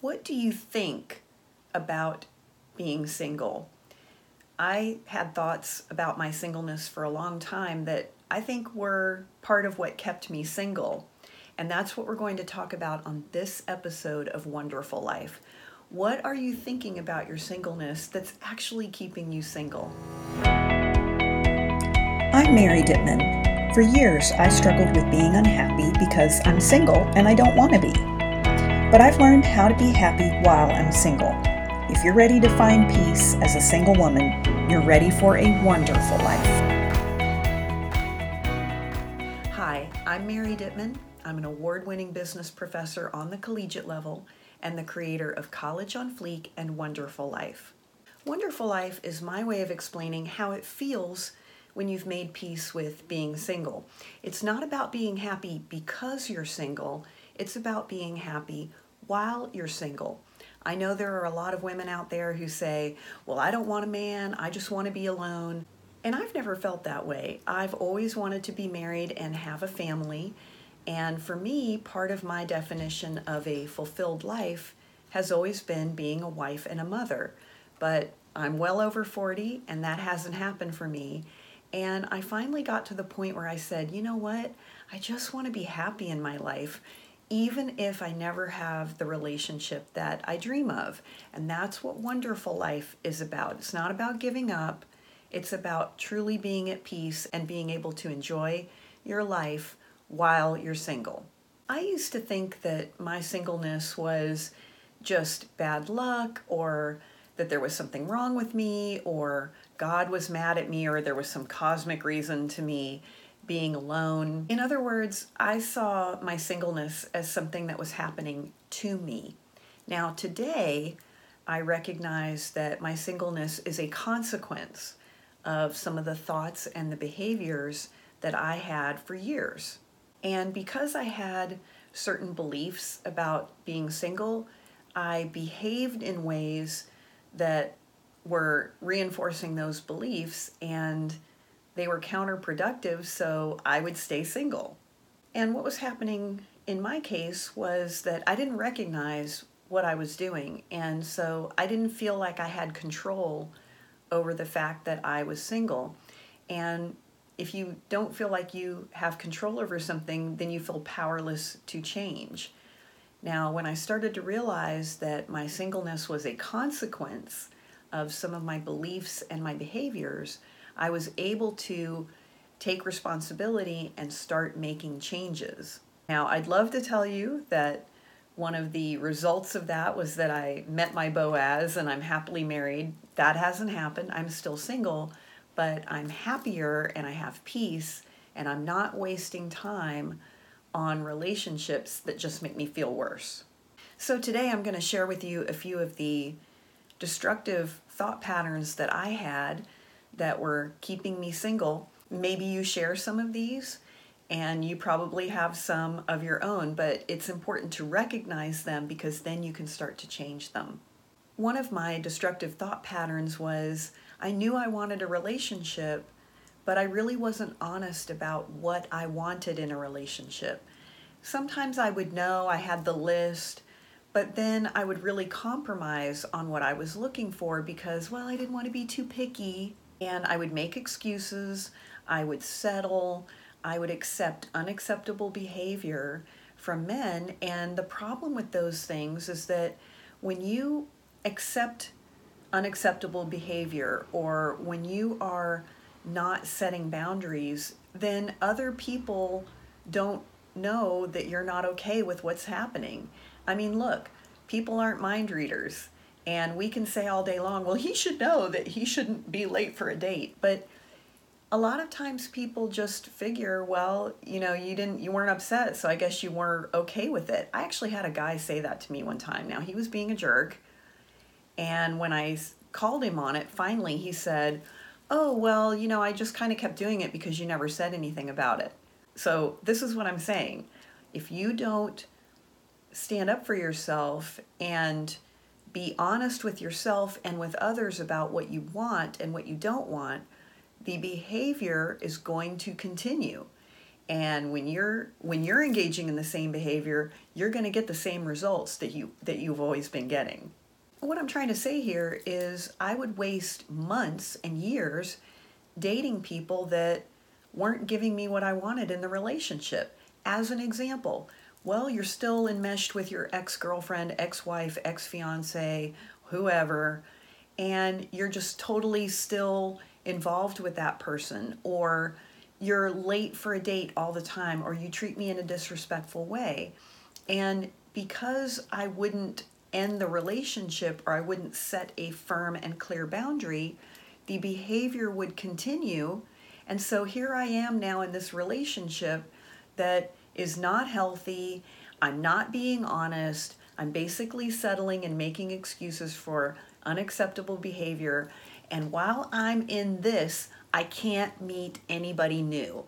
What do you think about being single? I had thoughts about my singleness for a long time that I think were part of what kept me single. And that's what we're going to talk about on this episode of Wonderful Life. What are you thinking about your singleness that's actually keeping you single? I'm Mary Dittman. For years, I struggled with being unhappy because I'm single and I don't want to be. But I've learned how to be happy while I'm single. If you're ready to find peace as a single woman, you're ready for a wonderful life. Hi, I'm Mary Dittman. I'm an award winning business professor on the collegiate level and the creator of College on Fleek and Wonderful Life. Wonderful Life is my way of explaining how it feels when you've made peace with being single. It's not about being happy because you're single, it's about being happy while you're single. I know there are a lot of women out there who say, Well, I don't want a man, I just want to be alone. And I've never felt that way. I've always wanted to be married and have a family. And for me, part of my definition of a fulfilled life has always been being a wife and a mother. But I'm well over 40, and that hasn't happened for me. And I finally got to the point where I said, you know what? I just want to be happy in my life even if I never have the relationship that I dream of. And that's what wonderful life is about. It's not about giving up, it's about truly being at peace and being able to enjoy your life while you're single. I used to think that my singleness was just bad luck or that there was something wrong with me or God was mad at me or there was some cosmic reason to me being alone. In other words, I saw my singleness as something that was happening to me. Now, today, I recognize that my singleness is a consequence of some of the thoughts and the behaviors that I had for years. And because I had certain beliefs about being single, I behaved in ways that were reinforcing those beliefs and they were counterproductive, so I would stay single. And what was happening in my case was that I didn't recognize what I was doing, and so I didn't feel like I had control over the fact that I was single. And if you don't feel like you have control over something, then you feel powerless to change. Now, when I started to realize that my singleness was a consequence of some of my beliefs and my behaviors, I was able to take responsibility and start making changes. Now, I'd love to tell you that one of the results of that was that I met my Boaz and I'm happily married. That hasn't happened. I'm still single, but I'm happier and I have peace and I'm not wasting time on relationships that just make me feel worse. So, today I'm going to share with you a few of the destructive thought patterns that I had that were keeping me single. Maybe you share some of these and you probably have some of your own, but it's important to recognize them because then you can start to change them. One of my destructive thought patterns was I knew I wanted a relationship, but I really wasn't honest about what I wanted in a relationship. Sometimes I would know I had the list, but then I would really compromise on what I was looking for because, well, I didn't want to be too picky and I would make excuses, I would settle, I would accept unacceptable behavior from men. And the problem with those things is that when you accept unacceptable behavior or when you are not setting boundaries, then other people don't know that you're not okay with what's happening. I mean, look, people aren't mind readers. And we can say all day long, well, he should know that he shouldn't be late for a date. But a lot of times people just figure, well, you know, you didn't, you weren't upset, so I guess you weren't okay with it. I actually had a guy say that to me one time. Now, he was being a jerk. And when I called him on it, finally he said, oh, well, you know, I just kind of kept doing it because you never said anything about it. So this is what I'm saying. If you don't stand up for yourself and be honest with yourself and with others about what you want and what you don't want, the behavior is going to continue. and when you're when you're engaging in the same behavior you're going to get the same results that you that you've always been getting what i'm trying to say here is i would waste months and years dating people that weren't giving me what i wanted in the relationship as an example well you're still enmeshed with your ex-girlfriend ex-wife ex-fiance whoever and you're just totally still involved with that person or you're late for a date all the time or you treat me in a disrespectful way. And because I wouldn't end the relationship or I wouldn't set a firm and clear boundary, the behavior would continue. And so here I am now in this relationship that is not healthy. I'm not being honest. I'm basically settling and making excuses for unacceptable behavior. And while I'm in this, I can't meet anybody new.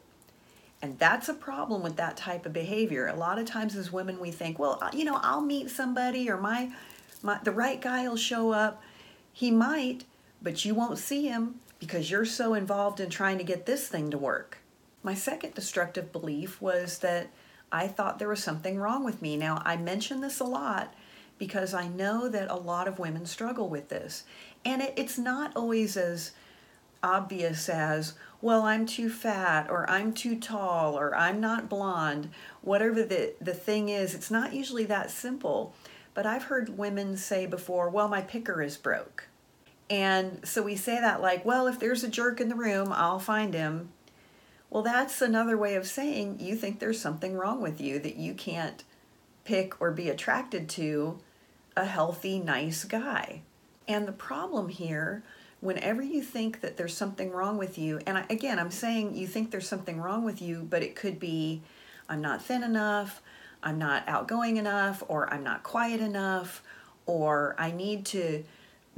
And that's a problem with that type of behavior. A lot of times as women we think, well, you know, I'll meet somebody or my, my the right guy will show up. He might, but you won't see him because you're so involved in trying to get this thing to work. My second destructive belief was that I thought there was something wrong with me. Now, I mention this a lot because I know that a lot of women struggle with this. And it, it's not always as obvious as, well, I'm too fat, or I'm too tall, or I'm not blonde, whatever the, the thing is, it's not usually that simple. But I've heard women say before, well, my picker is broke. And so we say that like, well, if there's a jerk in the room, I'll find him. Well, that's another way of saying you think there's something wrong with you that you can't pick or be attracted to a healthy, nice guy. And the problem here whenever you think that there's something wrong with you, and again, I'm saying you think there's something wrong with you, but it could be I'm not thin enough, I'm not outgoing enough, or I'm not quiet enough, or I need to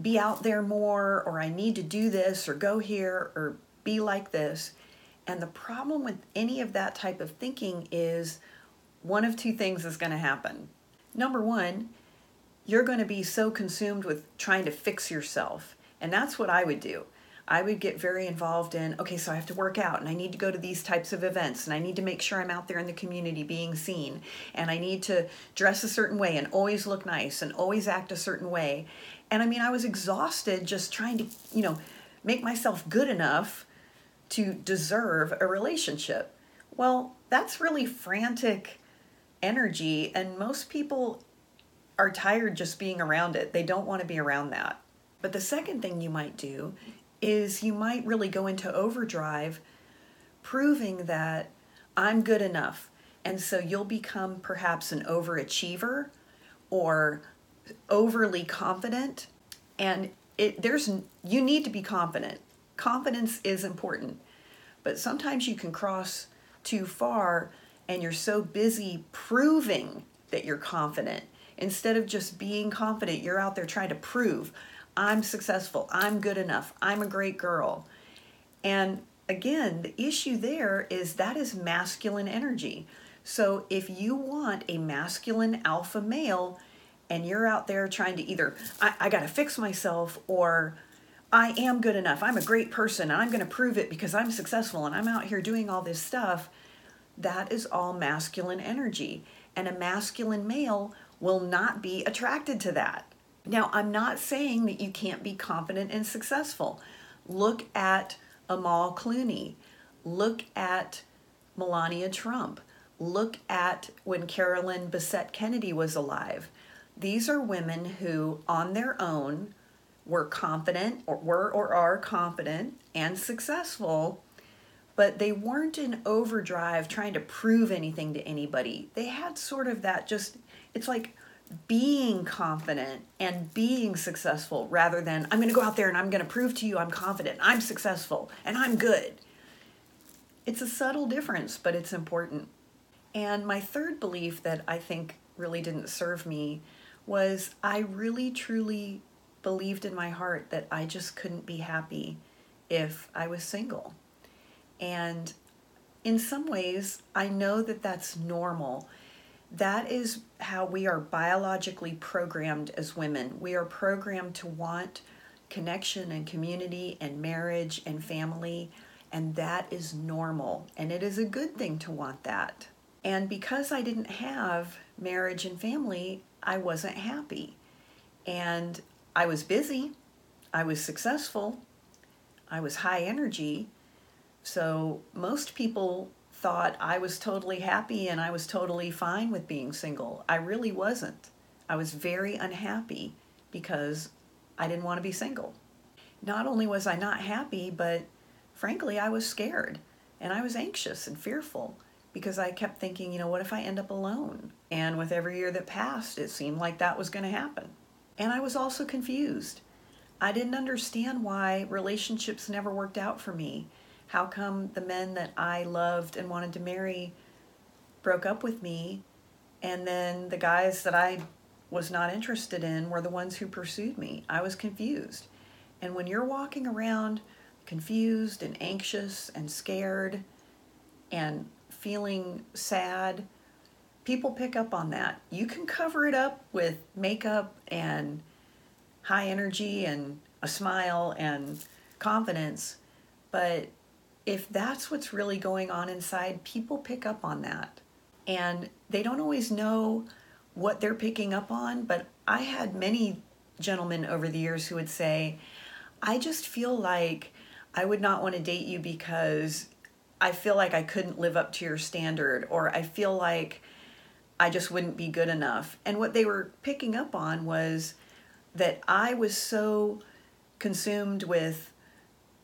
be out there more, or I need to do this, or go here, or be like this. And the problem with any of that type of thinking is one of two things is going to happen. Number one, you're going to be so consumed with trying to fix yourself and that's what I would do. I would get very involved in, okay, so I have to work out and I need to go to these types of events and I need to make sure I'm out there in the community being seen and I need to dress a certain way and always look nice and always act a certain way. And I mean, I was exhausted just trying to, you know, make myself good enough to deserve a relationship. Well, that's really frantic energy and most people are tired just being around it. They don't want to be around that. But the second thing you might do is you might really go into overdrive proving that I'm good enough. And so you'll become perhaps an overachiever or overly confident and it there's you need to be confident. Confidence is important. But sometimes you can cross too far and you're so busy proving that you're confident instead of just being confident you're out there trying to prove I'm successful, I'm good enough, I'm a great girl. And again, the issue there is that is masculine energy. So if you want a masculine alpha male and you're out there trying to either, I, I got to fix myself or I am good enough, I'm a great person, I'm going to prove it because I'm successful and I'm out here doing all this stuff, that is all masculine energy. And a masculine male will not be attracted to that. Now, I'm not saying that you can't be confident and successful. Look at Amal Clooney. Look at Melania Trump. Look at when Carolyn Bessette Kennedy was alive. These are women who, on their own, were confident or were or are confident and successful, but they weren't in overdrive trying to prove anything to anybody. They had sort of that just, it's like being confident and being successful rather than I'm going to go out there and I'm going to prove to you I'm confident, I'm successful, and I'm good. It's a subtle difference, but it's important. And my third belief that I think really didn't serve me was I really truly believed in my heart that I just couldn't be happy if I was single. And in some ways, I know that that's normal that is how we are biologically programmed as women. We are programmed to want connection and community and marriage and family. And that is normal. And it is a good thing to want that. And because I didn't have marriage and family, I wasn't happy. And I was busy, I was successful, I was high energy. So most people thought I was totally happy and I was totally fine with being single. I really wasn't. I was very unhappy because I didn't want to be single. Not only was I not happy, but frankly, I was scared and I was anxious and fearful because I kept thinking, you know, what if I end up alone? And with every year that passed, it seemed like that was going to happen. And I was also confused. I didn't understand why relationships never worked out for me. How come the men that I loved and wanted to marry broke up with me, and then the guys that I was not interested in were the ones who pursued me? I was confused. And when you're walking around confused and anxious and scared and feeling sad, people pick up on that. You can cover it up with makeup and high energy and a smile and confidence, but if that's what's really going on inside, people pick up on that. And they don't always know what they're picking up on, but I had many gentlemen over the years who would say, I just feel like I would not want to date you because I feel like I couldn't live up to your standard, or I feel like I just wouldn't be good enough. And what they were picking up on was that I was so consumed with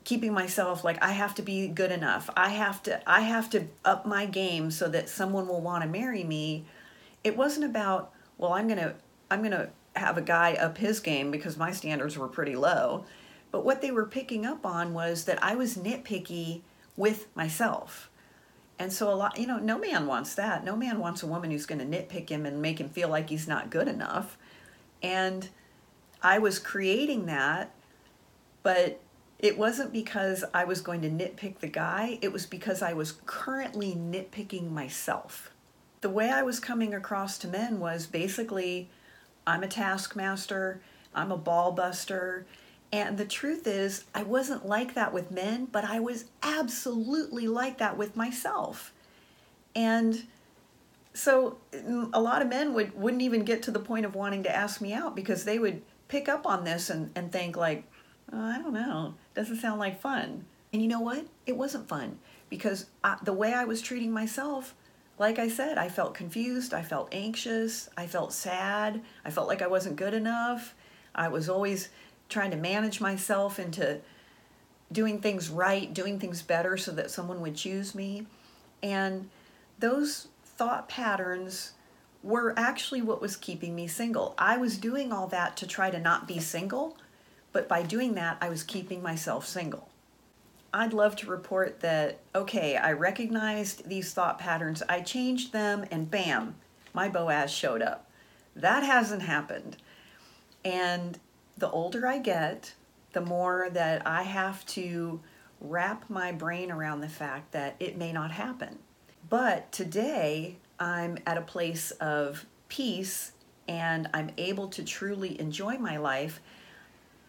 keeping myself like I have to be good enough. I have to I have to up my game so that someone will want to marry me. It wasn't about, well, I'm going to I'm going to have a guy up his game because my standards were pretty low. But what they were picking up on was that I was nitpicky with myself. And so a lot, you know, no man wants that. No man wants a woman who's going to nitpick him and make him feel like he's not good enough. And I was creating that, but it wasn't because I was going to nitpick the guy, it was because I was currently nitpicking myself. The way I was coming across to men was basically I'm a taskmaster, I'm a ball buster, and the truth is, I wasn't like that with men, but I was absolutely like that with myself. And so mm, a lot of men would, wouldn't even get to the point of wanting to ask me out because they would pick up on this and, and think like, oh, I don't know, doesn't sound like fun. And you know what? It wasn't fun because I, the way I was treating myself, like I said, I felt confused, I felt anxious, I felt sad, I felt like I wasn't good enough. I was always trying to manage myself into doing things right, doing things better so that someone would choose me. And those thought patterns were actually what was keeping me single. I was doing all that to try to not be single, but by doing that, I was keeping myself single. I'd love to report that, okay, I recognized these thought patterns, I changed them, and bam, my Boaz showed up. That hasn't happened. And the older I get, the more that I have to wrap my brain around the fact that it may not happen. But today, I'm at a place of peace and I'm able to truly enjoy my life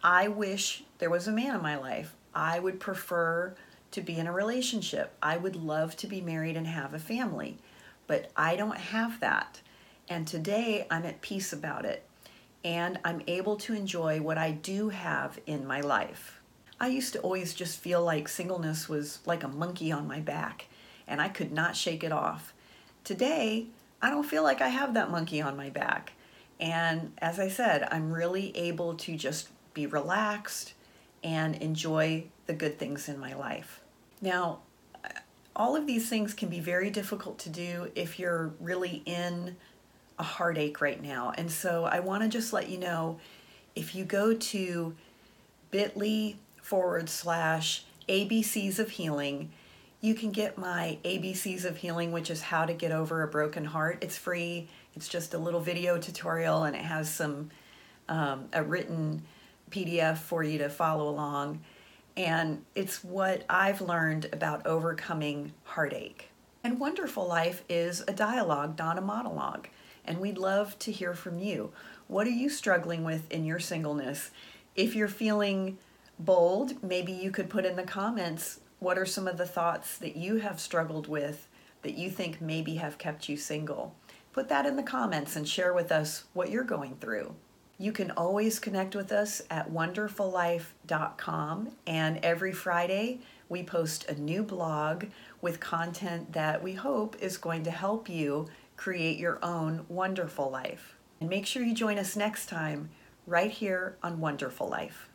I wish there was a man in my life. I would prefer to be in a relationship. I would love to be married and have a family, but I don't have that. And today I'm at peace about it. And I'm able to enjoy what I do have in my life. I used to always just feel like singleness was like a monkey on my back, and I could not shake it off. Today, I don't feel like I have that monkey on my back. And as I said, I'm really able to just be relaxed, and enjoy the good things in my life. Now, all of these things can be very difficult to do if you're really in a heartache right now. And so I want to just let you know if you go to bit.ly forward slash ABCs of healing, you can get my ABCs of healing, which is how to get over a broken heart. It's free, it's just a little video tutorial, and it has some um, a written PDF for you to follow along. And it's what I've learned about overcoming heartache. And Wonderful Life is a dialogue, not a monologue. And we'd love to hear from you. What are you struggling with in your singleness? If you're feeling bold, maybe you could put in the comments What are some of the thoughts that you have struggled with that you think maybe have kept you single? Put that in the comments and share with us what you're going through. You can always connect with us at wonderfullife.com, and every Friday we post a new blog with content that we hope is going to help you create your own wonderful life. And make sure you join us next time right here on Wonderful Life.